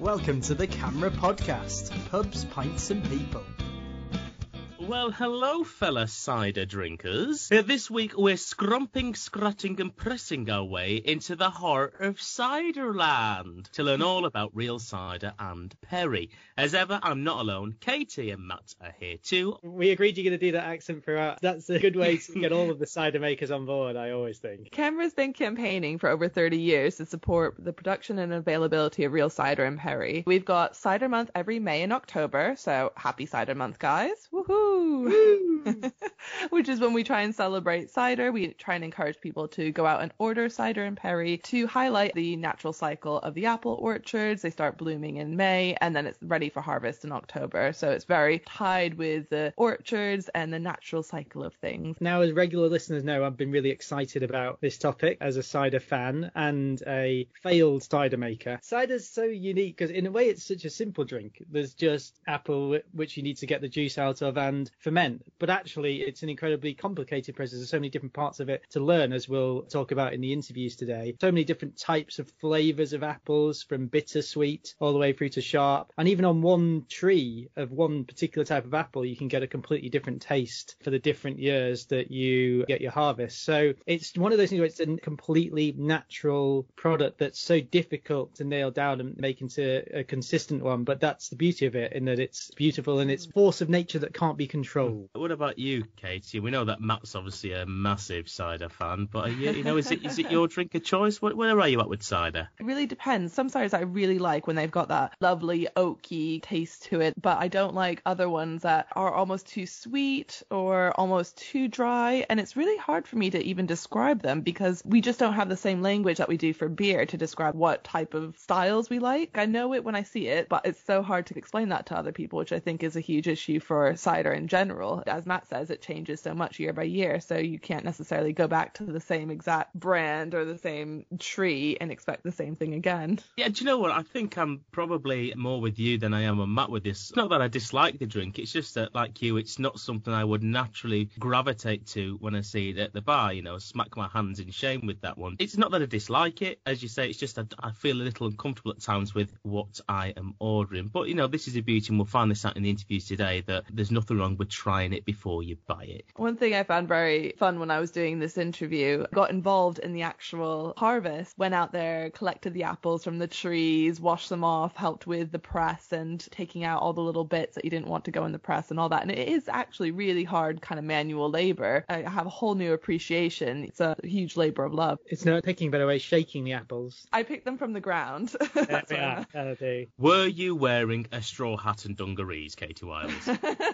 Welcome to the CAMRA Podcast Pubs, Pints, and People. Well, hello, fella cider drinkers. Uh, this week we're scrumping, scratching, and pressing our way into the heart of Ciderland to learn all about real cider and perry. As ever, I'm not alone. Katie and Matt are here too. We agreed you're going to do that accent throughout. That's a good way to get all of the cider makers on board, I always think. CAMRA's been campaigning for over 30 years to support the production and availability of real cider in Perry. We've got Cider Month every May and October, so happy Cider Month, guys. Woohoo! Which is when we try and celebrate cider. We try and encourage people to go out and order cider in Perry to highlight the natural cycle of the apple orchards. They start blooming in May and then it's ready for harvest in October. So it's very tied with the orchards and the natural cycle of things. Now, as regular listeners know, I've been really excited about this topic as a cider fan and a failed cider maker. Cider's so unique because, in a way, it's such a simple drink. There's just apple, which you need to get the juice out of, and ferment. But actually, it's an incredibly complicated process. There's so many different parts of it to learn, as we'll talk about in the interviews today. So many different types of flavors of apples, from bittersweet all the way through to sharp. And even on one tree of one particular type of apple, you can get a completely different taste for the different years that you get your harvest. So it's one of those things where it's a completely natural product that's so difficult to nail down and make into a consistent one. But that's the beauty of it, in that it's beautiful and it's force of nature that can't be controlled. What about you, Katie? We know that Matt's obviously a massive cider fan, but are you, you know, is it is it your drink of choice? Where, where are you at with cider? It really depends. Some ciders I really like when they've got that lovely oaky taste to it, but I don't like other ones that are almost too sweet or almost too dry. And it's really hard for me to even describe them because we just don't have the same language that we do for beer to describe what type of styles we like. I know it when I see it, but it's so hard to explain that to other people, which I think is a huge issue for cider in general. As Matt says, it changes so much year by year, so you can't necessarily go back to the same exact brand or the same tree and expect the same thing again. Yeah, do you know what? I think I'm probably more with you than I am on Matt with this. Not that I dislike the drink, it's just that, like you, it's not something I would naturally gravitate to when I see it at the bar. You know, smack my hands in shame with that one. It's not that I dislike it, as you say, it's just I, I feel a little uncomfortable at times with what I am ordering. But, you know, this is a beauty, and we'll find this out in the interviews today that there's nothing wrong with trying it before you buy it. One thing I found very fun when I was doing this interview, got involved in the actual harvest, went out there, collected the apples from the trees, washed them off, helped with the press and taking out all the little bits that you didn't want to go in the press and all that. And it is actually really hard kind of manual labor. I have a whole new appreciation. It's a huge labor of love. It's not picking, but away shaking the apples. I picked them from the ground. That's what I yeah, meant. that'll do. Were you wearing a straw hat and dungarees, Katie Wiles?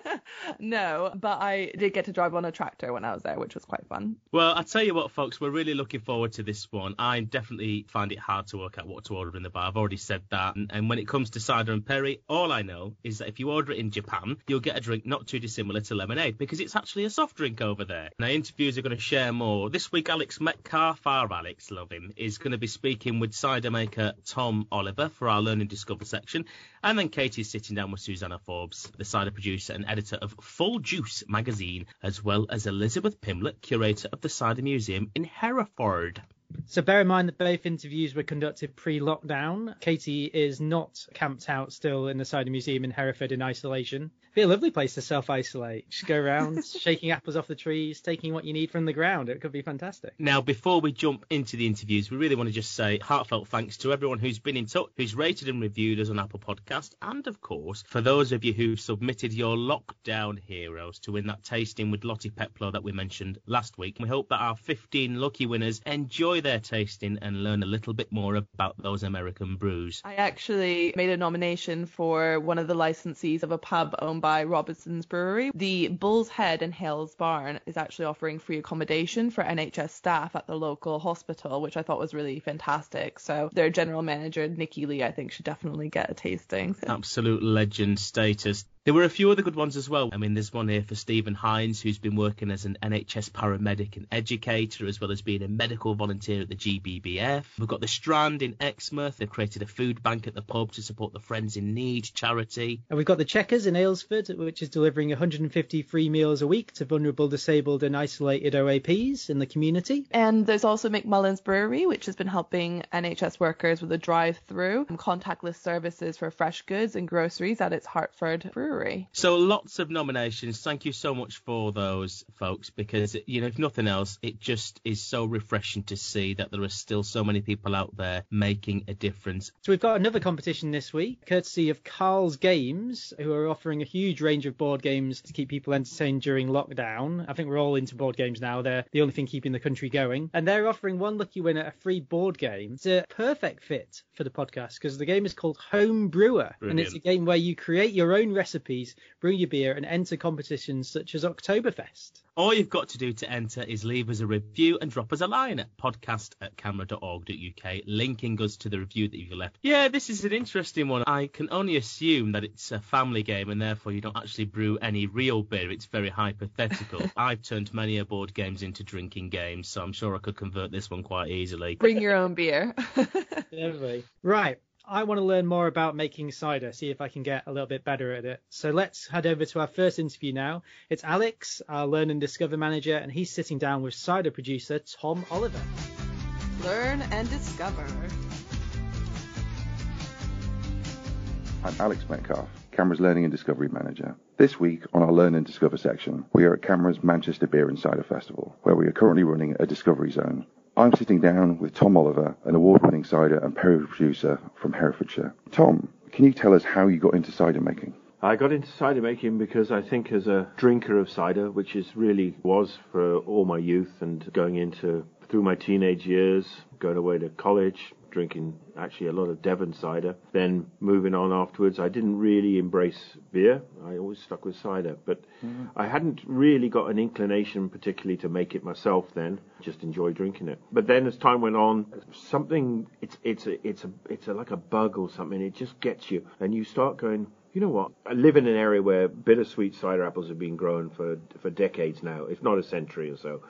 no, but I did get to drive on a tractor when I was there, which was quite fun. Well, I tell you what, folks, we're really looking forward to this one. I definitely find it hard to work out what to order in the bar. I've already said that. And, and when it comes to cider and perry, all I know is that if you order it in Japan, you'll get a drink not too dissimilar to lemonade because it's actually a soft drink over there. Now, interviews are going to share more. This week, Alex Metcalf, our Alex, love him, is going to be speaking with cider maker Tom Oliver for our Learn and Discover section. And then Katie's sitting down with Susanna Forbes, the cider producer and editor of Full Juice magazine, as well as Elizabeth Pimblett, curator of the Cider Museum in Hereford. So bear in mind that both interviews were conducted pre-lockdown. Katie is not camped out still in the Cider Museum in Hereford in isolation. Be a lovely place to self-isolate. Just go around shaking apples off the trees, taking what you need from the ground. It could be fantastic. Now, before we jump into the interviews, we really want to just say heartfelt thanks to everyone who's been in touch, who's rated and reviewed us on Apple Podcast, and of course, for those of you who've submitted your lockdown heroes to win that tasting with Lottie Peplow that we mentioned last week. We hope that our 15 lucky winners enjoy their tasting and learn a little bit more about those American brews. I actually made a nomination for one of the licensees of a pub owned by Robinson's Brewery. The Bull's Head and Hale Barns is actually offering free accommodation for NHS staff at the local hospital, which I thought was really fantastic. So their general manager, Nikki Lee, I think should definitely get a tasting. Absolute legend status. There were a few other good ones as well. I mean, there's one here for Stephen Hines, who's been working as an NHS paramedic and educator, as well as being a medical volunteer at the GBBF. We've got the Strand in Exmouth. They've created a food bank at the pub to support the Friends in Need charity. And we've got the Checkers in Aylesford, which is delivering 150 free meals a week to vulnerable, disabled, and isolated OAPs in the community. And there's also McMullen's Brewery, which has been helping NHS workers with a drive-through contactless services for fresh goods and groceries at its Hertford brewery. So lots of nominations. Thank you so much for those, folks, because, you know, if nothing else, it just is so refreshing to see that there are still so many people out there making a difference. So we've got another competition this week, courtesy of Carl's Games, who are offering a huge range of board games to keep people entertained during lockdown. I think we're all into board games now. They're the only thing keeping the country going. And they're offering one lucky winner a free board game. It's a perfect fit for the podcast because the game is called Home Brewer. Brilliant. And it's a game where you create your own recipes, brew your beer, and enter competitions such as Oktoberfest. All you've got to do to enter is leave us a review and drop us a line at podcast at camra.org.uk, linking us to the review that you've left. Yeah, this is an interesting one. I can only assume that it's a family game and therefore you don't actually brew any real beer. It's very hypothetical. I've turned many a board games into drinking games, so I'm sure I could convert this one quite easily. Bring your own beer. Definitely. Right. I want to learn more about making cider, see if I can get a little bit better at it. So let's head over to our first interview now. It's Alex, our Learn and Discover manager, and he's sitting down with cider producer Tom Oliver. Learn and discover. I'm Alex Metcalf, CAMRA's Learning and Discovery Manager. This week on our Learn and Discover section, we are at CAMRA's Manchester Beer and Cider Festival, where we are currently running a discovery zone. I'm sitting down with Tom Oliver, an award-winning cider and perry producer from Herefordshire. Tom, can you tell us how you got into cider making? I got into cider making because I think as a drinker of cider, which is really was for all my youth and going into through my teenage years, going away to college, drinking actually a lot of Devon cider. Then moving on afterwards, I didn't really embrace beer. I always stuck with cider, but mm-hmm. I hadn't really got an inclination particularly to make it myself then. Just enjoy drinking it. But then as time went on, something it's it's a it's a it's a, like a bug or something. It just gets you, and you start going. You know what? I live in an area where bittersweet cider apples have been grown for for decades now, if not a century or so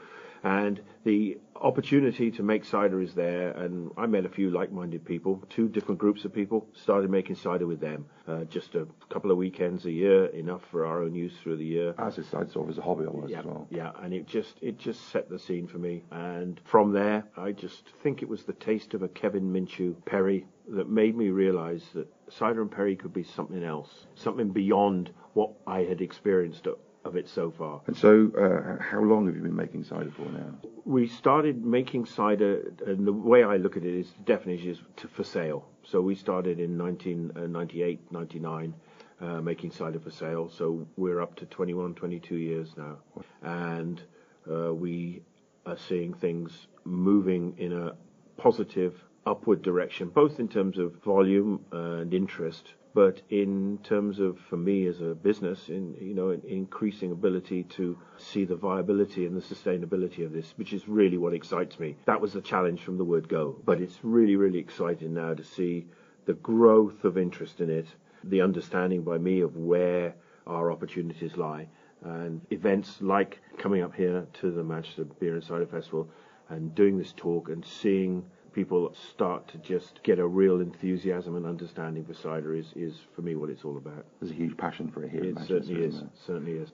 and the opportunity to make cider is there. And I met a few like-minded people, two different groups of people. Started making cider with them. Uh, just a couple of weekends a year, enough for our own use through the year. As a side sort of as a hobby almost Yeah, as well. yeah, and it just it just set the scene for me. And from there, I just think it was the taste of a Kevin Minchew Perry that made me realise that cider and Perry could be something else, something beyond what I had experienced of- of it so far. And so, uh, how long have you been making cider for now? we started making cider, and the way I look at it is the definition is to, for sale. So we started in 1998, 99, uh, making cider for sale. So we're up to 21, 22 years now, and uh, we are seeing things moving in a positive upward direction, both in terms of volume and interest, but in terms of, for me as a business, in you know, increasing ability to see the viability and the sustainability of this, which is really what excites me. That was the challenge from the word go, but it's really, really exciting now to see the growth of interest in it, the understanding by me of where our opportunities lie, and events like coming up here to the Manchester Beer and Cider Festival and doing this talk and seeing people start to just get a real enthusiasm and understanding for cider is, is for me what it's all about. There's a huge passion for it here in It certainly is. isn't Certainly is.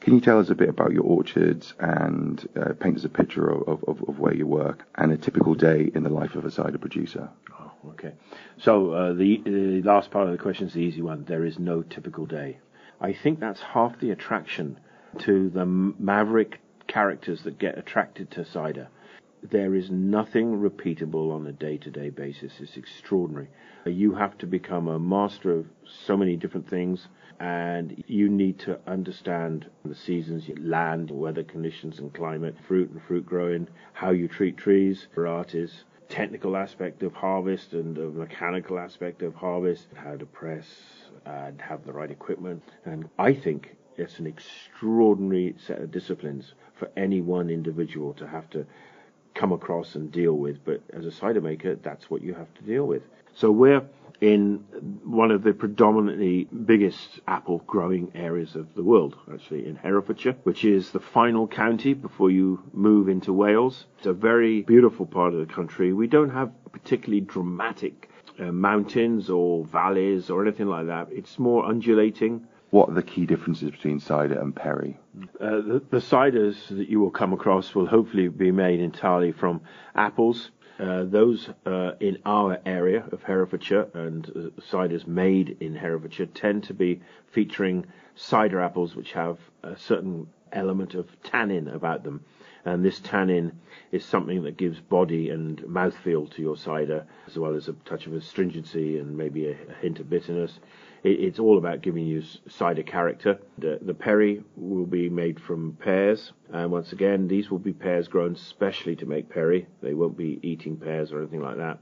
Can you tell us a bit about your orchards and uh, paint us a picture of, of, of, where you work and a typical day in the life of a cider producer? Oh, okay. So uh, the, the last part of the question is the easy one. There is no typical day. I think that's half the attraction to the maverick characters that get attracted to cider. There is nothing repeatable on a day to day basis. It's extraordinary. You have to become a master of so many different things, and you need to understand the seasons, land, weather conditions, and climate, fruit and fruit growing, how you treat trees, varieties, technical aspect of harvest and the mechanical aspect of harvest, how to press and have the right equipment. And I think it's an extraordinary set of disciplines for any one individual to have to come across and deal with. But as a cider maker, that's what you have to deal with. So we're in one of the predominantly biggest apple growing areas of the world, actually in Herefordshire, which is the final county before you move into Wales. It's a very beautiful part of the country. We don't have particularly dramatic uh, mountains or valleys or anything like that. It's more undulating. What are the key differences between cider and perry? Uh, the, the ciders that you will come across will hopefully be made entirely from apples uh, those uh, in our area of Herefordshire and uh, ciders made in Herefordshire tend to be featuring cider apples which have a certain element of tannin about them. And this tannin is something that gives body and mouthfeel to your cider, as well as a touch of astringency and maybe a, a hint of bitterness it, it's all about giving you cider character. The, the perry will be made from pears, and once again, these will be pears grown specially to make perry. They won't be eating pears or anything like that.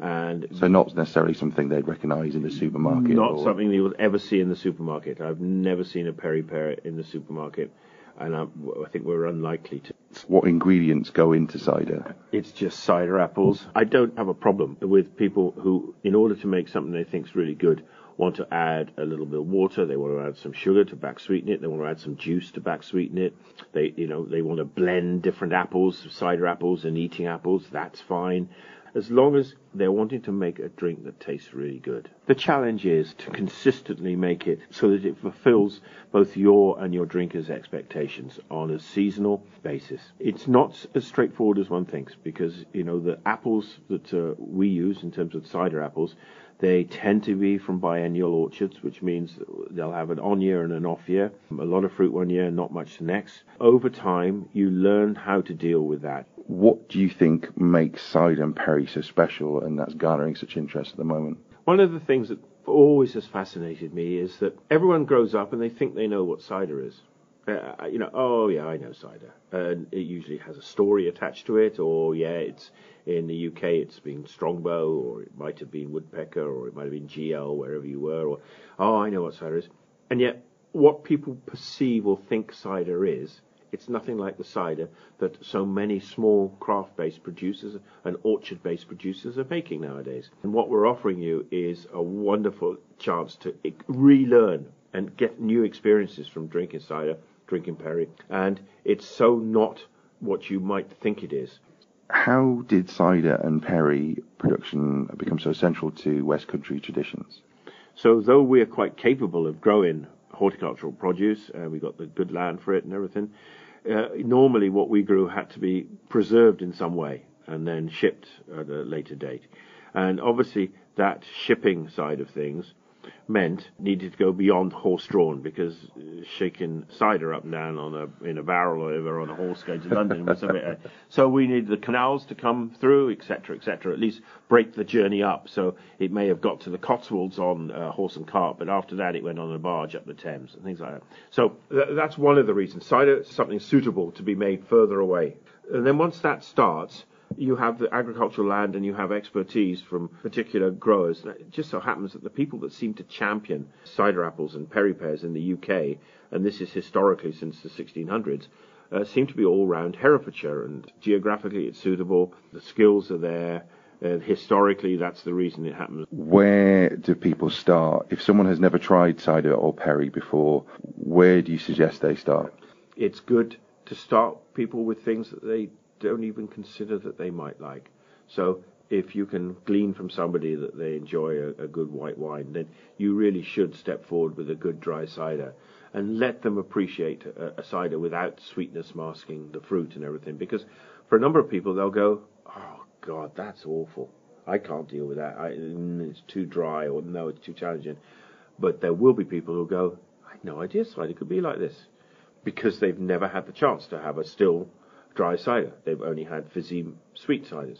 And so, not necessarily something they'd recognise in the supermarket. Not or... something you will ever see in the supermarket. I've never seen a perry pear in the supermarket, and I, I think we're unlikely to. What ingredients go into cider? It's just cider apples. I don't have a problem with people who, in order to make something they think is really good, want to add a little bit of water. They want to add some sugar to back sweeten it. They want to add some juice to back sweeten it. They, you know, they want to blend different apples, cider apples and eating apples. That's fine. As long as they're wanting to make a drink that tastes really good. The challenge is to consistently make it so that it fulfills both your and your drinkers' expectations on a seasonal basis. It's not as straightforward as one thinks because, you know, the apples that uh, we use in terms of cider apples, they tend to be from biennial orchards, which means they'll have an on year and an off year. A lot of fruit one year, not much the next. Over time, you learn how to deal with that. What do you think makes cider and perry so special and that's garnering such interest at the moment? One of the things that always has fascinated me is that everyone grows up and they think they know what cider is. Uh, you know, oh yeah, I know cider, and it usually has a story attached to it, or yeah, it's in the UK, it's been Strongbow, or it might have been Woodpecker, or it might have been GL, wherever you were, or oh, I know what cider is, and yet what people perceive or think cider is, it's nothing like the cider that so many small craft-based producers and orchard-based producers are making nowadays. And what we're offering you is a wonderful chance to relearn and get new experiences from drinking cider drinking perry, and it's so not what you might think it is. How did cider and perry production become so central to West Country traditions? So, though we're quite capable of growing horticultural produce, uh, we got the good land for it and everything. Uh, normally, what we grew had to be preserved in some way and then shipped at a later date. And obviously, that shipping side of things meant needed to go beyond horse drawn because shaking cider up and down on a in a barrel or whatever on a horse going to London was a bit. Uh, so we needed the canals to come through, etc., etc. At least break the journey up. So it may have got to the Cotswolds on uh, horse and cart, but after that it went on a barge up the Thames and things like that. So th- that's one of the reasons. Cider is something suitable to be made further away. And then once that starts, you have the agricultural land and you have expertise from particular growers. It just so happens that the people that seem to champion cider apples and perry pears in the UK, and this is historically since the 1600s, uh, seem to be all round Herefordshire, and geographically it's suitable. The skills are there. Uh, historically, that's the reason it happens. Where do people start? If someone has never tried cider or perry before, where do you suggest they start? It's good to start people with things that they don't even consider that they might like. So if you can glean from somebody that they enjoy a, a, good white wine, then you really should step forward with a good dry cider. and let them appreciate a, a cider without sweetness masking the fruit and everything. Because for a number of people, they'll go, "Oh God, that's awful. I can't deal with that. I, mm, it's too dry, or no, it's too challenging." But there will be people who go, "I had no idea cider could be like this," because they've never had the chance to have a still dry cider. They've only had fizzy sweet ciders.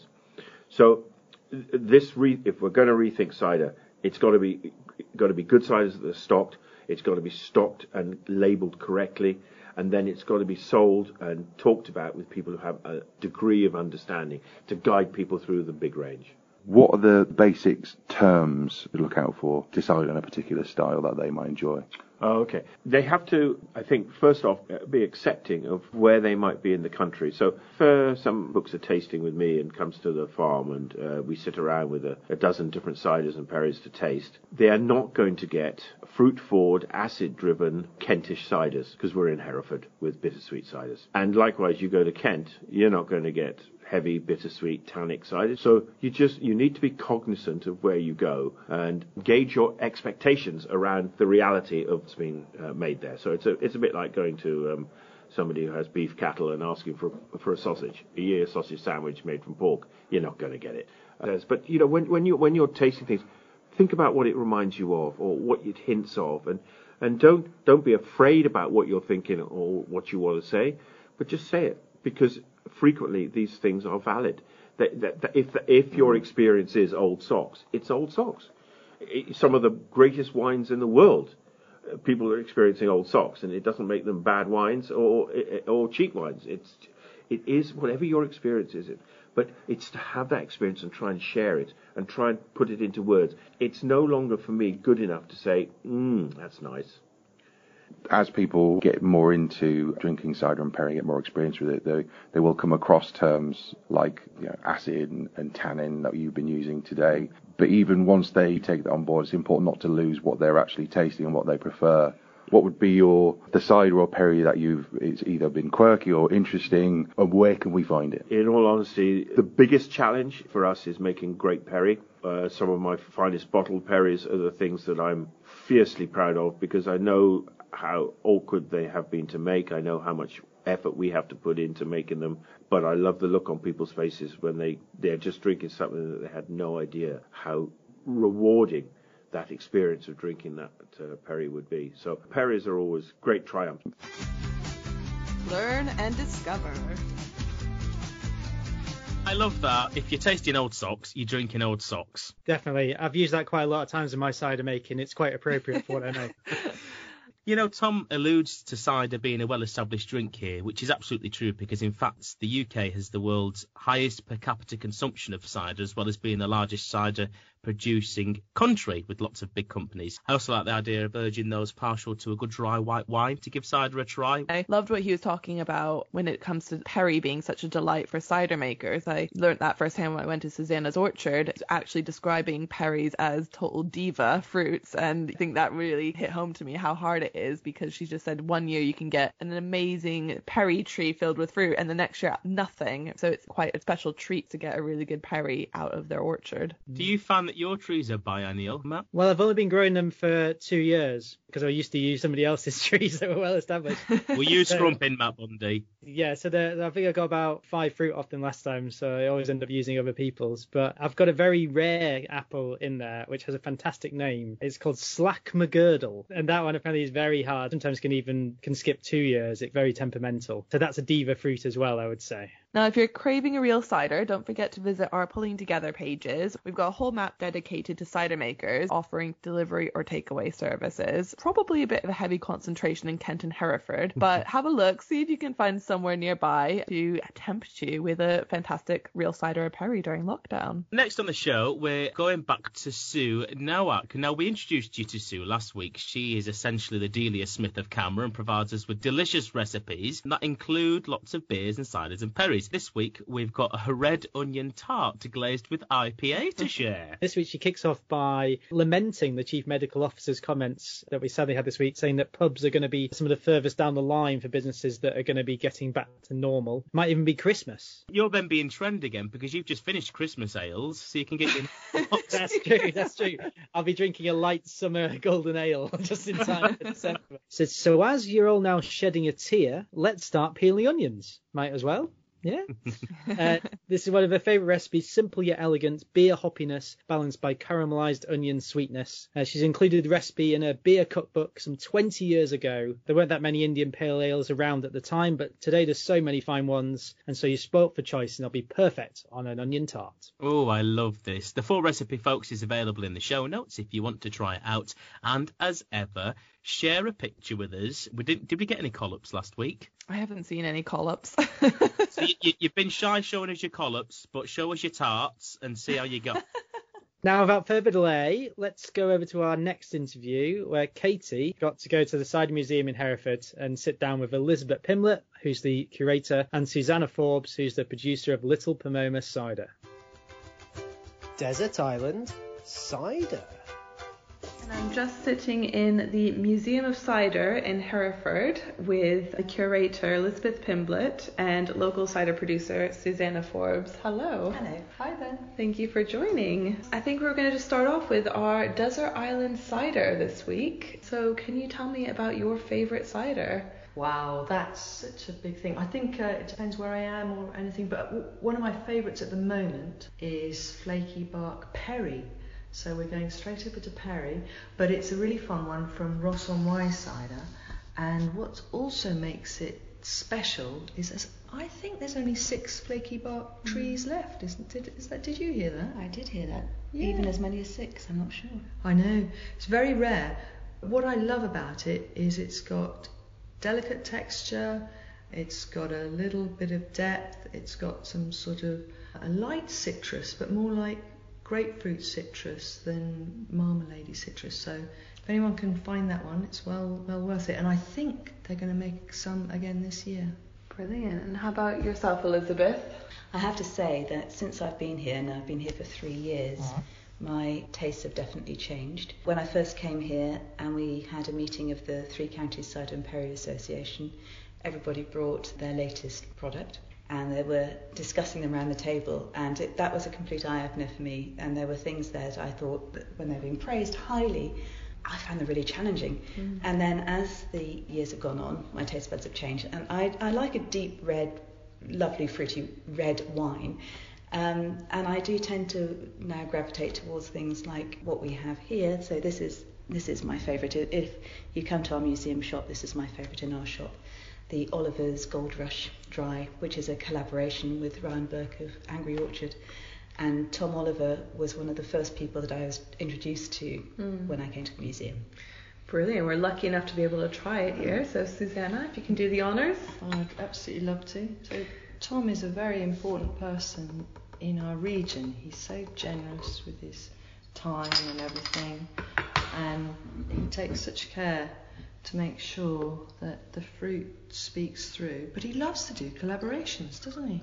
So this, re- if we're going to rethink cider, it's got to be got to be good ciders that are stocked. It's got to be stocked and labelled correctly, and then it's got to be sold and talked about with people who have a degree of understanding to guide people through the big range. What are the basic terms to look out for deciding on a particular style that they might enjoy? Oh, okay. They have to, I think, first off, uh, be accepting of where they might be in the country. So, for some books are tasting with me and comes to the farm and uh, we sit around with a, a, dozen different ciders and perries to taste, they are not going to get fruit forward, acid driven Kentish ciders because we're in Hereford with bittersweet ciders. And likewise, you go to Kent, you're not going to get heavy, bittersweet, tannic side. So you just you need to be cognizant of where you go and gauge your expectations around the reality of what's being uh, made there. So it's a it's a bit like going to um, somebody who has beef cattle and asking for for a sausage, a year sausage sandwich made from pork. You're not going to get it. But you know when when you when you're tasting things, think about what it reminds you of or what it hints of, and and don't don't be afraid about what you're thinking or what you want to say, but just say it because frequently these things are valid. That, that, that if if your mm. experience is old socks, it's old socks. Some of the greatest wines in the world, uh, people are experiencing old socks, and it doesn't make them bad wines or uh, or cheap wines. It's it is whatever your experience is. It, But it's to have that experience and try and share it and try and put it into words. It's no longer for me good enough to say, "Mmm, that's nice." As people get more into drinking cider and perry, get more experience with it, they, they will come across terms like you know, acid and, and, tannin that you've been using today. But even once they take that on board, it's important not to lose what they're actually tasting and what they prefer. What would be your the cider or perry that you've it's either been quirky or interesting, and where can we find it? In all honesty, the biggest challenge for us is making great perry. Uh, some of my finest bottled perries are the things that I'm fiercely proud of because I know how awkward they have been to make. I know how much effort we have to put into making them, but I love the look on people's faces when they they're just drinking something that they had no idea how rewarding that experience of drinking that uh, perry would be. So Perrys are always great triumph. Learn and discover. I love that. If you're tasting old socks, you're drinking old socks. Definitely. I've used that quite a lot of times in my cider making. It's quite appropriate for what I know. You know, Tom alludes to cider being a well established drink here, which is absolutely true because, in fact, the UK has the world's highest per capita consumption of cider, as well as being the largest cider producing country with lots of big companies. I also like the idea of urging those partial to a good dry white wine to give cider a try. I loved what he was talking about when it comes to perry being such a delight for cider makers. I learned that firsthand when I went to Susanna's orchard, actually describing perries as total diva fruits. And I think that really hit home to me how hard it is because she just said one year you can get an amazing perry tree filled with fruit and the next year nothing. So it's quite a special treat to get a really good perry out of their orchard. Do you find that your trees are biennial, Matt? Well, I've only been growing them for two years because I used to use somebody else's trees that were well established. Were you scrumping, Matt Bundy? Yeah, so I think I got about five fruit off them last time, so I always end up using other people's. But I've got a very rare apple in there, which has a fantastic name. It's called Slack-ma-Girdle, and that one apparently is very hard. Sometimes can even can skip two years. It's very temperamental. So that's a diva fruit as well, I would say. Now, if you're craving a real cider, don't forget to visit our Pulling Together pages. We've got a whole map dedicated to cider makers offering delivery or takeaway services. Probably a bit of a heavy concentration in Kent and Hereford, mm-hmm. but have a look, see if you can find somewhere nearby to tempt you with a fantastic real cider or perry during lockdown. Next on the show, we're going back to Sue Nowak. Now, we introduced you to Sue last week. She is essentially the Delia Smith of CAMRA and provides us with delicious recipes that include lots of beers and ciders and perries. This week we've got a red onion tart glazed with IPA to share. This week she kicks off by lamenting the chief medical officer's comments that we sadly had this week, saying that pubs are going to be some of the furthest down the line for businesses that are going to be getting back to normal. Might even be Christmas. You're then being trend again because you've just finished Christmas ales, so you can get your. that's true. That's true. I'll be drinking a light summer golden ale just in time for December. So, so as you're all now shedding a tear, let's start peeling onions. Might as well. Yeah. uh, this is one of her favourite recipes, simple yet elegant, beer hoppiness balanced by caramelised onion sweetness. Uh, she's included the recipe in her beer cookbook some 20 years ago. There weren't that many Indian pale ales around at the time, but today there's so many fine ones, and so you're spoilt for choice, and they'll be perfect on an onion tart. Oh, I love this. The full recipe, folks, is available in the show notes if you want to try it out. And as ever, share a picture with us. We did, did we get any call-ups last week? I haven't seen any call-ups. so you, have been shy showing us your call-ups, but show us your tarts and see how you go. Now, without further delay, let's go over to our next interview where Katie got to go to the Cider Museum in Hereford and sit down with Elizabeth Pimblett, who's the curator, and Susanna Forbes, who's the producer of Little Pomona Cider. Desert Island Cider. I'm just sitting in the Museum of Cider in Hereford with the curator Elizabeth Pimblett and local cider producer Susanna Forbes. Hello. Hello. Hi there. Thank you for joining. I think we're going to just start off with our Desert Island cider this week. So, can you tell me about your favorite cider? Wow, that's such a big thing. I think uh, it depends where I am or anything, but w- one of my favourites at the moment is Flaky Bark Perry so we're going straight over to Perry, but it's a really fun one from Ross on Wye cider. And what also makes it special is as I think there's only six flaky bark mm. trees mm. left, isn't it? Is that? Did you hear that? I did hear that. Yeah. Even as many as six, I'm not sure. I know. It's very rare. What I love about it is it's got delicate texture. It's got a little bit of depth. It's got some sort of a light citrus, but more like grapefruit citrus than marmalade citrus. So if anyone can find that one, it's well well worth it. And I think they're going to make some again this year. Brilliant. And how about yourself, Elizabeth? I have to say that since I've been here, and I've been here for three years, uh-huh. my tastes have definitely changed. When I first came here and we had a meeting of the Three Counties Cider and Perry Association, everybody brought their latest product and they were discussing them around the table, and it, that was a complete eye opener for me. And there were things there that I thought that when they were being praised highly, I found them really challenging. Mm. And then as the years have gone on, my taste buds have changed, and I, I like a deep red, lovely fruity red wine. Um, and I do tend to now gravitate towards things like what we have here. So this is this is my favourite. If you come to our museum shop, this is my favourite in our shop the Oliver's Gold Rush Dry, which is a collaboration with Ryan Burk of Angry Orchard. And Tom Oliver was one of the first people that I was introduced to mm. when I came to the museum. Brilliant. We're lucky enough to be able to try it here. So, Susanna, if you can do the honours. I'd absolutely love to. So, Tom is a very important person in our region. He's so generous with his time and everything, and he takes such care to make sure that the fruit speaks through. But he loves to do collaborations, doesn't he?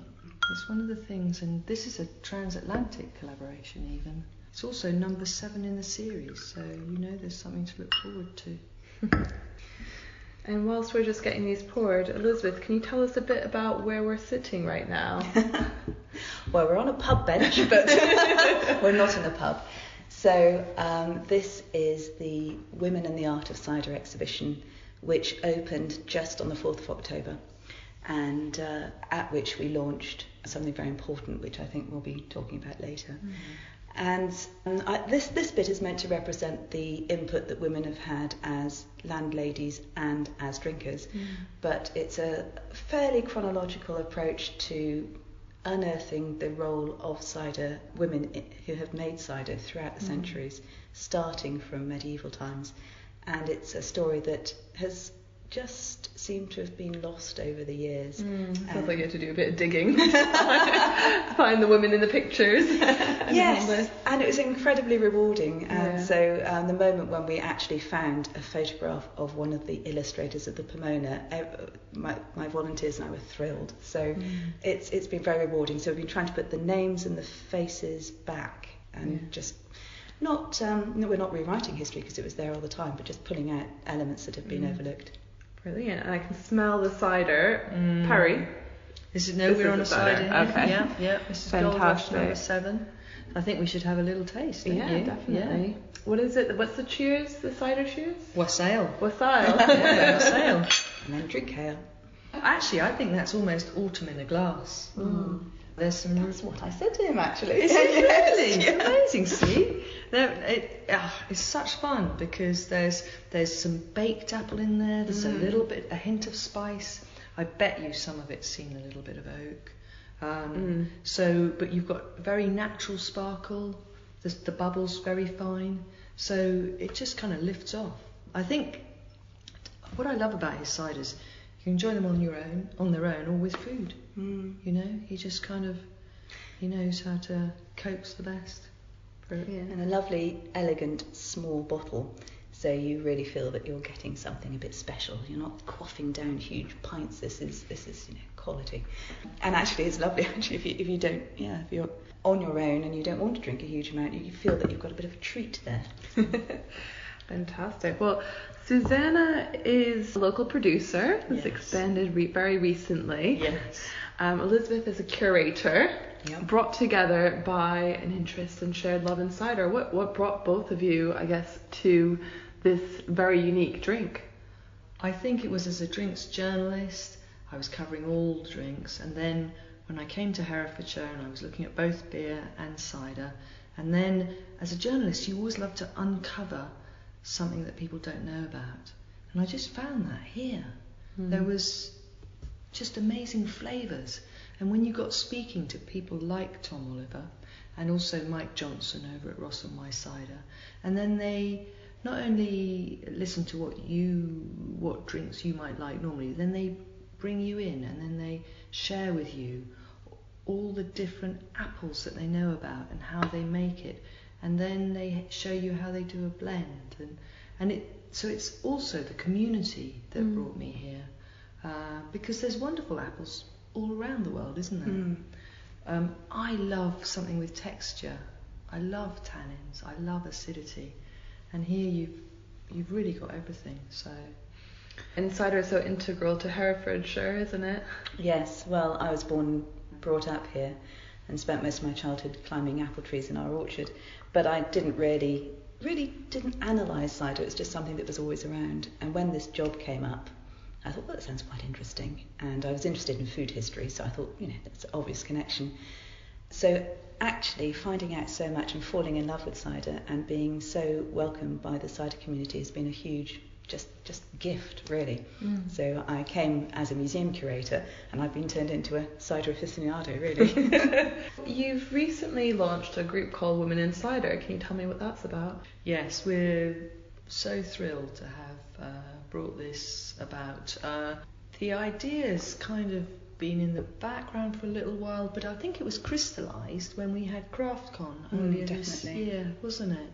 It's one of the things, and this is a transatlantic collaboration, even. It's also number seven in the series, so you know there's something to look forward to. and whilst we're just getting these poured, Elizabeth, can you tell us a bit about where we're sitting right now? well, we're on a pub bench, but we're not in a pub. So um, this is the Women and the Art of Cider exhibition, which opened just on the 4th of October, and uh, at which we launched something very important, which I think we'll be talking about later. Mm-hmm. And um, I, this this bit is meant to represent the input that women have had as landladies and as drinkers, mm. but it's a fairly chronological approach to unearthing the role of cider women who have made cider throughout the mm. centuries, starting from medieval times. And it's a story that has just seem to have been lost over the years. Mm, Um, sounds like you had to do a bit of digging to find the women in the pictures. and yes, and it was incredibly rewarding. And Yeah. so um, the moment when we actually found a photograph of one of the illustrators of the Pomona, ev- my, my volunteers and I were thrilled. So it's it's been very rewarding. So we've been trying to put the names and the faces back and Yeah. just not um, no, we're not rewriting history because it was there all the time, but just pulling out elements that have been Mm. overlooked. Brilliant. And I can smell the cider. Mm. Perry. This is no, This we're is on a side cider. Okay. Yeah, yeah. This is Gold number seven. I think we should have a little taste, don't Yeah, you? definitely. What is it? What's the cheers? The cider cheers? Wassail. Wassail. Yeah, wassail. And then drink ale. Actually, I think that's almost autumn in a glass. Mm. There's some. That's what I said to him actually. Is it really? Yes. Amazing, see? There, it, ah, it's such fun because there's there's some baked apple in there, there's a little bit, a hint of spice. I bet you some of it's seen a little bit of oak. Um, So, but you've got very natural sparkle, the, the bubbles very fine, so it just kind of lifts off. I think what I love about his ciders, you can enjoy them on your own, on their own, or with food. Mm. You know, he just kind of he knows how to coax the best. Brilliant. And a lovely, elegant, small bottle. So you really feel that you're getting something a bit special. You're not quaffing down huge pints. This is this is you know quality. And actually, it's lovely. Actually, if you if you don't yeah if you're on your own and you don't want to drink a huge amount, you feel that you've got a bit of a treat there. Fantastic. Well, Susanna is a local producer who's Yes. expanded re- very recently. Yes. Um, Elizabeth is a curator, Yep. brought together by an interest in shared love and cider. What what brought both of you, I guess, to this very unique drink? I think it was as a drinks journalist. I was covering all drinks, and then when I came to Herefordshire and I was looking at both beer and cider, and then as a journalist, you always love to uncover something that people don't know about, and I just found that here. There was just amazing flavours, and when you got speaking to people like Tom Oliver and also Mike Johnson over at Ross on Wye Cider, and then they not only listen to what you what drinks you might like normally, then they bring you in and then they share with you all the different apples that they know about and how they make it, and then they show you how they do a blend. And and it so it's also the community that mm. brought me here uh, because there's wonderful apples all around the world, isn't there? Um, I love something with texture. I love tannins. I love acidity, and here you've you've really got everything. So And cider is so integral to Herefordshire, isn't it? Yes, well, I was born, brought up here, and spent most of my childhood climbing apple trees in our orchard. But I didn't really, really didn't analyse cider. It was just something that was always around. And when this job came up, I thought, well, that sounds quite interesting. And I was interested in food history, so I thought, you know, that's an obvious connection. So actually finding out so much and falling in love with cider and being so welcomed by the cider community has been a huge just just gift really. So I came as a museum curator and I've been turned into a cider aficionado really. You've recently launched a group called Women in Cider. Can you tell me what that's about? yes, we're so thrilled to have uh, brought this about. Uh, the idea's kind of been in the background for a little while, but I think it was crystallised when we had CraftCon earlier this definitely. year, wasn't it?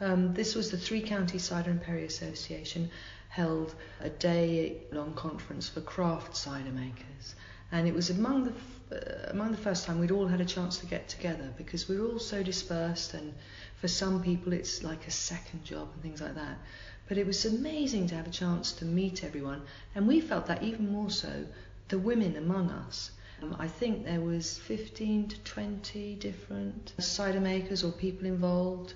Um, this was the Three County Cider and Perry Association held a day-long conference for craft cider makers, and it was among the uh, among the first time we'd all had a chance to get together because we're all so dispersed, and for some people it's like a second job and things like that. But it was amazing to have a chance to meet everyone, and we felt that even more so the women among us. Um, I think there was 15 to 20 different cider makers or people involved,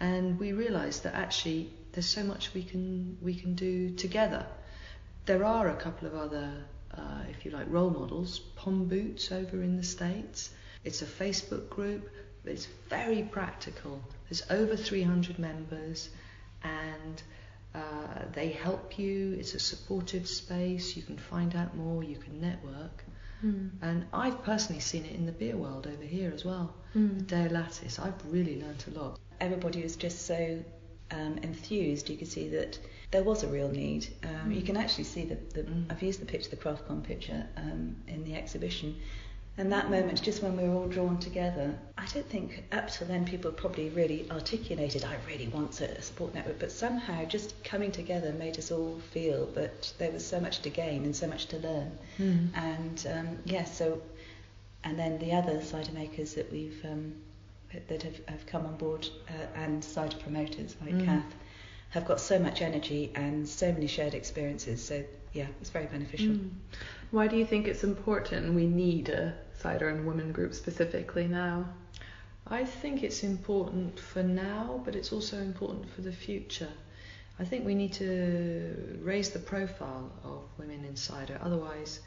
and we realised that actually there's so much we can we can do together. There are a couple of other, uh, if you like, role models. Pom Boots over in the States. It's a Facebook group. It's very practical. There's over 300 members, and uh, they help you. It's a supportive space. You can find out more. You can network. And I've personally seen it in the beer world over here as well. The Dea Latis. I've really learnt a lot. Everybody was just so um, enthused, you could see that there was a real need. Um, You can actually see the, the I've used the picture, the CraftCon picture, um, in the exhibition. And that moment, just when we were all drawn together, I don't think up till then people probably really articulated, I really want a support network, but somehow just coming together made us all feel that there was so much to gain and so much to learn. Mm. And um, yeah, so, and then the other cider makers that we've, um, that have, have come on board uh, and cider promoters like Mm. Kath have got so much energy and so many shared experiences. So yeah, it's very beneficial. Mm. Why do you think it's important we need a cider and women group specifically now? I think it's important for now, but it's also important for the future. I think we need to raise the profile of women in cider, otherwise,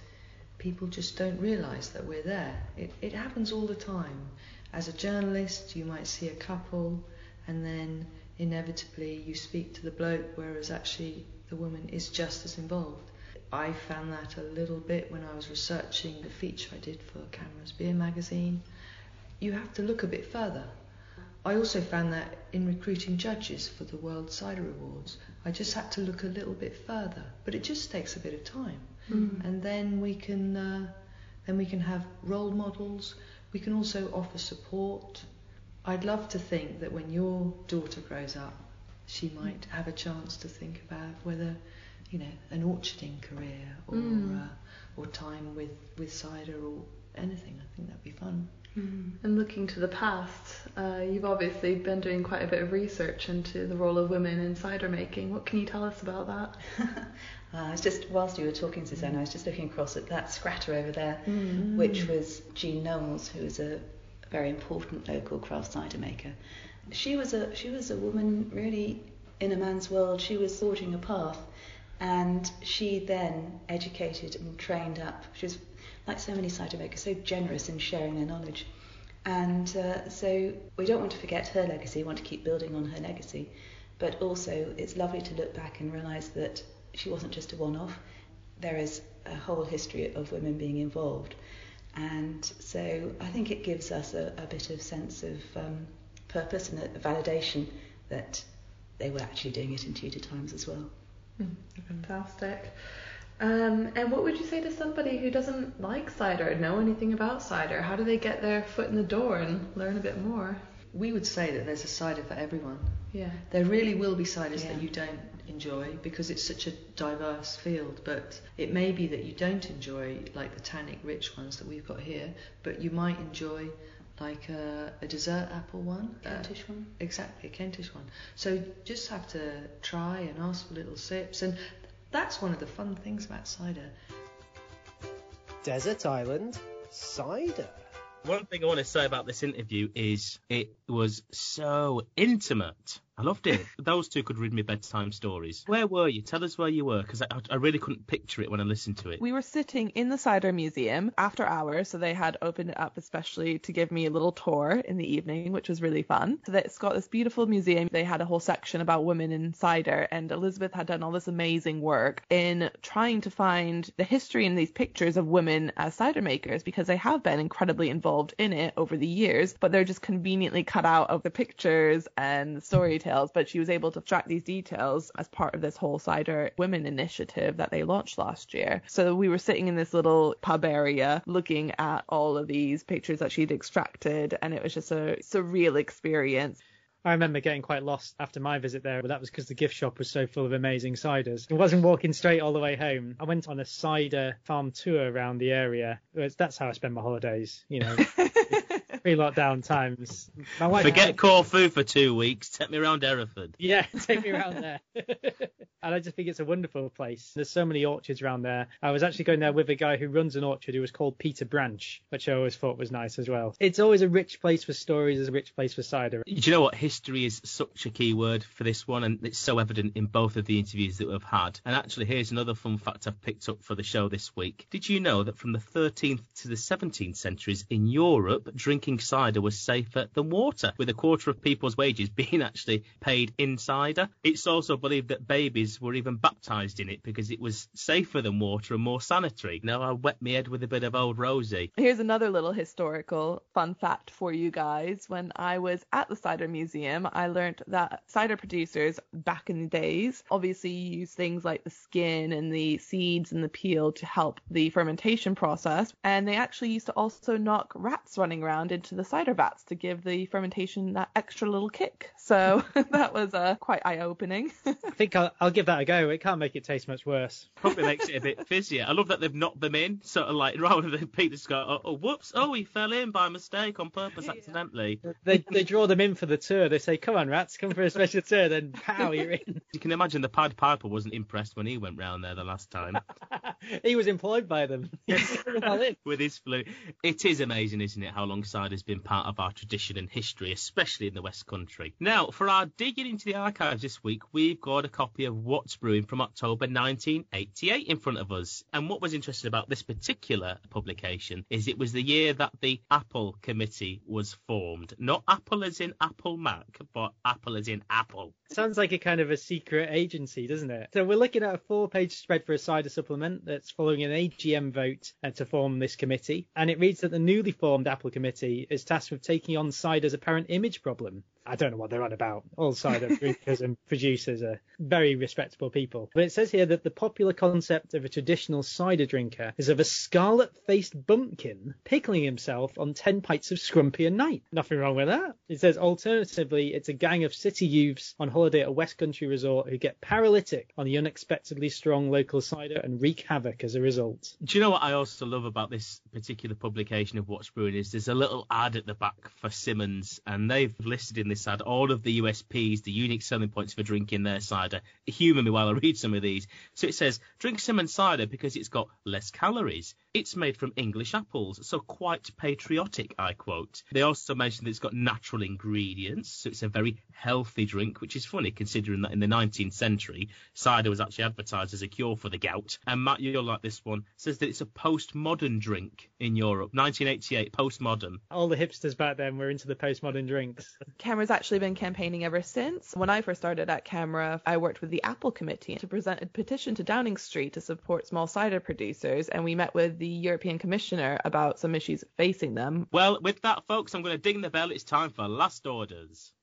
people just don't realise that we're there. It, it happens all the time. As a journalist, you might see a couple, and then inevitably you speak to the bloke, whereas actually the woman is just as involved. I found that a little bit when I was researching the feature I did for CAMRA's Beer magazine. You have to look a bit further. I also found that in recruiting judges for the World Cider Awards, I just had to look a little bit further, but it just takes a bit of time. Mm. And then we can uh, then we can have role models. We can also offer support. I'd love to think that when your daughter grows up, she might have a chance to think about whether, you know, an orcharding career or Mm. uh, or time with with cider or anything. I think that'd be fun. And looking to the past, uh, you've obviously been doing quite a bit of research into the role of women in cider making. What can you tell us about that? Uh, I was just, whilst you were talking, Suzanne, I was just looking across at that scratter over there, Mm. which was Jean Nowell, who was a very important local craft cider maker. She was a she was a woman really in a man's world. She was forging a path, and she then educated and trained up. She was like so many cider makers, so generous in sharing their knowledge. And uh, so we don't want to forget her legacy, we want to keep building on her legacy. But also, it's lovely to look back and realise that she wasn't just a one off. There is a whole history of women being involved. And so I think it gives us a, a bit of sense of um, purpose and a validation that they were actually doing it in Tudor times as well. Fantastic. Um, and what would you say to somebody who doesn't like cider, know anything about cider? How do they get their foot in the door and learn a bit more? We would say that there's a cider for everyone. Yeah. There really will be ciders Yeah. that you don't enjoy because it's such a diverse field, but it may be that you don't enjoy like the tannic rich ones that we've got here, but you might enjoy like a, a dessert apple one. uh, Kentish one. Exactly, a Kentish one. So just have to try and ask for little sips and that's one of the fun things about cider. Desert Island Cider. One thing I want to say about this interview is it was so intimate. I loved it. Those two could read me bedtime stories. Where were you? Tell us where you were, because I, I really couldn't picture it when I listened to it. We were sitting in the cider museum after hours, so they had opened it up especially to give me a little tour in the evening, which was really fun. So it's got this beautiful museum. They had a whole section about women in cider, and Elizabeth had done all this amazing work in trying to find the history in these pictures of women as cider makers because they have been incredibly involved in it over the years, but they're just conveniently cut out of the pictures and the story details, but she was able to track these details as part of this whole cider women initiative that they launched last year. So we were sitting in this little pub area looking at all of these pictures that she'd extracted, and it was just a surreal experience. I remember getting quite lost after my visit there, but that was because the gift shop was so full of amazing ciders. I wasn't walking straight all the way home. I went on a cider farm tour around the area. That's how I spend my holidays, you know. Pre-lockdown times. Forget Corfu for two weeks. Take me around Hereford. Yeah, take me around there. and I just think it's a wonderful place. There's so many orchards around there. I was actually going there with a guy who runs an orchard who was called Peter Branch, which I always thought was nice as well. It's always a rich place for stories, it's a rich place for cider. Do you know what? History is such a key word for this one, and it's so evident in both of the interviews that we've had. And actually, here's another fun fact I've picked up for the show this week. Did you know that from the 13th to the 17th centuries in Europe, drinking drinking cider was safer than water, with a quarter of people's wages being actually paid in cider. It's also believed that babies were even baptised in it because it was safer than water and more sanitary. Now I wet my head with a bit of old Rosie. Here's another little historical fun fact for you guys. When I was at the Cider Museum, I learned that cider producers back in the days obviously used things like the skin and the seeds and the peel to help the fermentation process. And they actually used to also knock rats running around into the cider vats to give the fermentation that extra little kick. So that was uh, quite eye opening. I think I'll, I'll give that a go. It can't make it taste much worse. Probably makes it a bit fizzier. I love that they've knocked them in, sort of like rather than Peter just go, oh, oh whoops, oh he fell in by mistake on purpose, accidentally. They they draw them in for the tour. They say, "Come on, rats, come for a special tour." Then pow, you're in. You can imagine the Pied Piper wasn't impressed when he went round there the last time. he was employed by them. with his flute. It is amazing, isn't it, how long cider's been part of our tradition and history, especially in the West Country. Now, for our digging into the archives this week, we've got a copy of What's Brewing from October 1988 in front of us. And what was interesting about this particular publication is it was the year that the Apple Committee was formed. Not Apple as in Apple Mac, but Apple as in Apple. Sounds like a kind of a secret agency, doesn't it? So we're looking at a four-page spread for a cider supplement that's following an AGM vote uh, to form this committee, and it reads that the newly formed Apple Committee is tasked with taking on cider's apparent image problem. I don't know what they're on about. All cider drinkers and producers are very respectable people. But it says here that the popular concept of a traditional cider drinker is of a scarlet-faced bumpkin pickling himself on 10 pints of scrumpy a night. Nothing wrong with that. It says alternatively, it's a gang of city youths on holiday at a West Country resort who get paralytic on the unexpectedly strong local cider and wreak havoc as a result. Do you know what I also love about this particular publication of What's Brewing is there's a little ad at the back for Symonds, and they've listed in this ad all of the USPs, the unique selling points for drinking their cider. Humour me while I read some of these. So it says, drink Symonds cider because it's got less calories. It's made from English apples, so quite patriotic, I quote. They also mention that it's got natural ingredients, so it's a very healthy drink, which is funny considering that in the 19th century, cider was actually advertised as a cure for the gout. And Matt, you'll like this one, says that it's a postmodern drink in Europe. 1988, postmodern. All the hipsters back then were into the postmodern drinks. CAMRA's actually been campaigning ever since. When I first started at CAMRA, I worked with the Apple Committee to present a petition to Downing Street to support small cider producers, and we met with the European Commissioner about some issues facing them. Well, with that, folks, I'm going to ding the bell. It's time for last orders.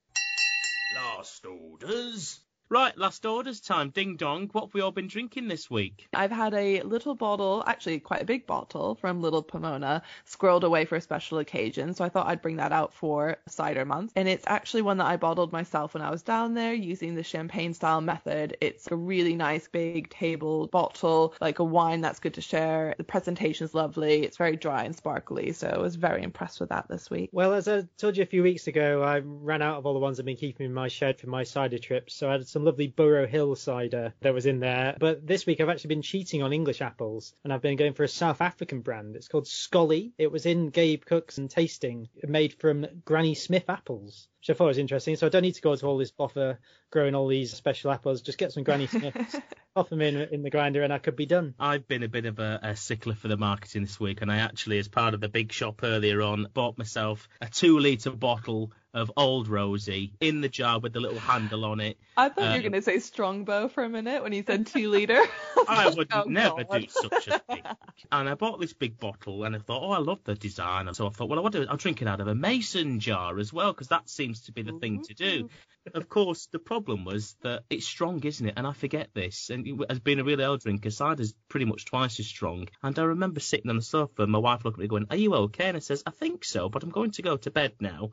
Last orders. Right, last orders time. Ding dong. What have we all been drinking this week? I've had a little bottle, actually quite a big bottle from Little Pomona, squirreled away for a special occasion. So I thought I'd bring that out for cider month. And it's actually one that I bottled myself when I was down there using the champagne style method. It's a really nice big table bottle, like a wine that's good to share. The presentation's lovely. It's very dry and sparkly. So I was very impressed with that this week. Well, as I told you a few weeks ago, I ran out of all the ones I've been keeping in my shed for my cider trips. So I had some lovely Burrow Hill cider that was in there. But this week I've actually been cheating on English apples and I've been going for a South African brand. It's called Scully. It was in Gabe Cook's and tasting, made from Granny Smith apples which I thought was interesting. So I don't need to go to all this bother growing all these special apples. Just get some Granny Smiths, pop them in in the grinder, and I could be done. I've been a bit of a, a stickler for the marketing this week, and I actually, as part of the big shop earlier on, bought myself a two litre bottle of Old Rosie in the jar with the little handle on it. I thought um, you were going to say Strongbow for a minute when you said two litre. I would oh, never God. do such a thing. And I bought this big bottle, and I thought, oh, I love the design. And so I thought, well, I want to, I'll drink it out of a mason jar as well, because that seems to be the thing to do. Of course, the problem was that it's strong, isn't it? And I forget this. And as being a real ale drinker, cider's pretty much twice as strong. And I remember sitting on the sofa, and my wife looked at me going, "Are you okay?" And I says, "I think so, but I'm going to go to bed now."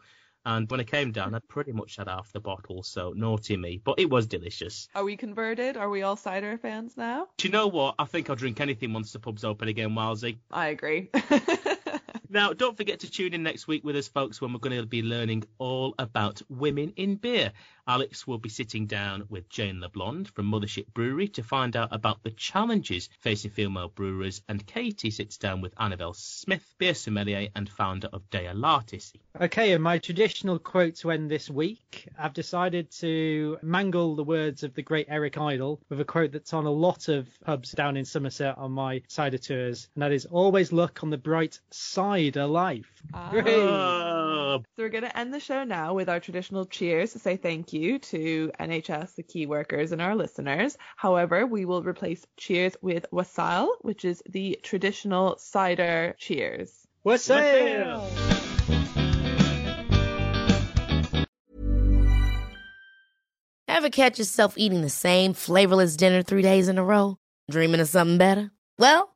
And when I came down, I pretty much had half the bottle, so naughty me. But it was delicious. Are we converted? Are we all cider fans now? Do you know what? I think I'll drink anything once the pub's open again, Wilesy. I agree. Now, don't forget to tune in next week with us, folks, when we're going to be learning all about women in beer. Alex will be sitting down with Jane LeBlond from Mothership Brewery to find out about the challenges facing female brewers, and Katie sits down with Annabel Smith, beer sommelier and founder of Dea Latis. Okay, and my traditional quote to end this week, I've decided to mangle the words of the great Eric Idle with a quote that's on a lot of pubs down in Somerset on my cider tours, and that is always look on the bright side of life. Club. So we're going to end the show now with our traditional cheers to say thank you to NHS, the key workers, and our listeners. However, we will replace cheers with wassail, which is the traditional cider cheers. Wassail! Ever catch yourself eating the same flavorless dinner three days in a row? Dreaming of something better? Well,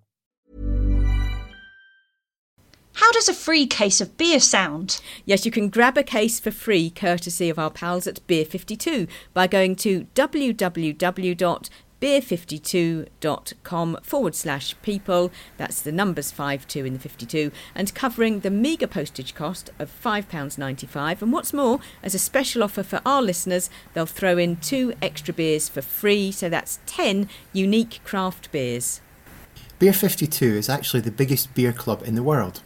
How does a free case of beer sound? Yes, you can grab a case for free courtesy of our pals at Beer 52 by going to www.beer52.com forward slash people, that's the numbers 52 in the 52, and covering the meagre postage cost of £5.95. And what's more, as a special offer for our listeners, they'll throw in two extra beers for free, so that's 10 unique craft beers. Beer 52 is actually the biggest beer club in the world.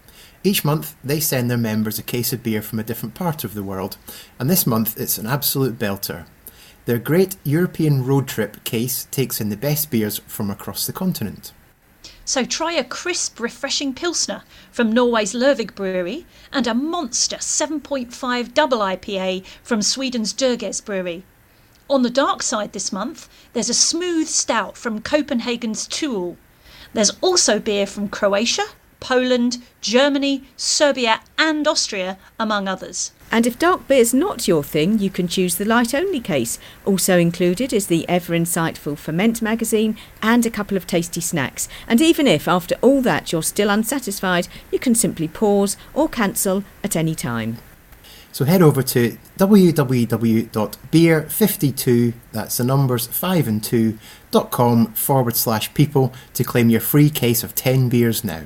Each month, they send their members a case of beer from a different part of the world, and this month it's an absolute belter. Their great European road trip case takes in the best beers from across the continent. So try a crisp, refreshing Pilsner from Norway's Lervig Brewery and a monster 7.5 double IPA from Sweden's Dugges Brewery. On the dark side this month, there's a smooth stout from Copenhagen's To Øl. There's also beer from Croatia, Poland, Germany, Serbia, and Austria, among others. And if dark beer's not your thing, you can choose the light only case. Also included is the ever insightful Ferment magazine and a couple of tasty snacks. And even if after all that you're still unsatisfied, you can simply pause or cancel at any time. So head over to www.beer52, that's the numbers 5 and 2, dot com forward slash people to claim your free case of 10 beers now.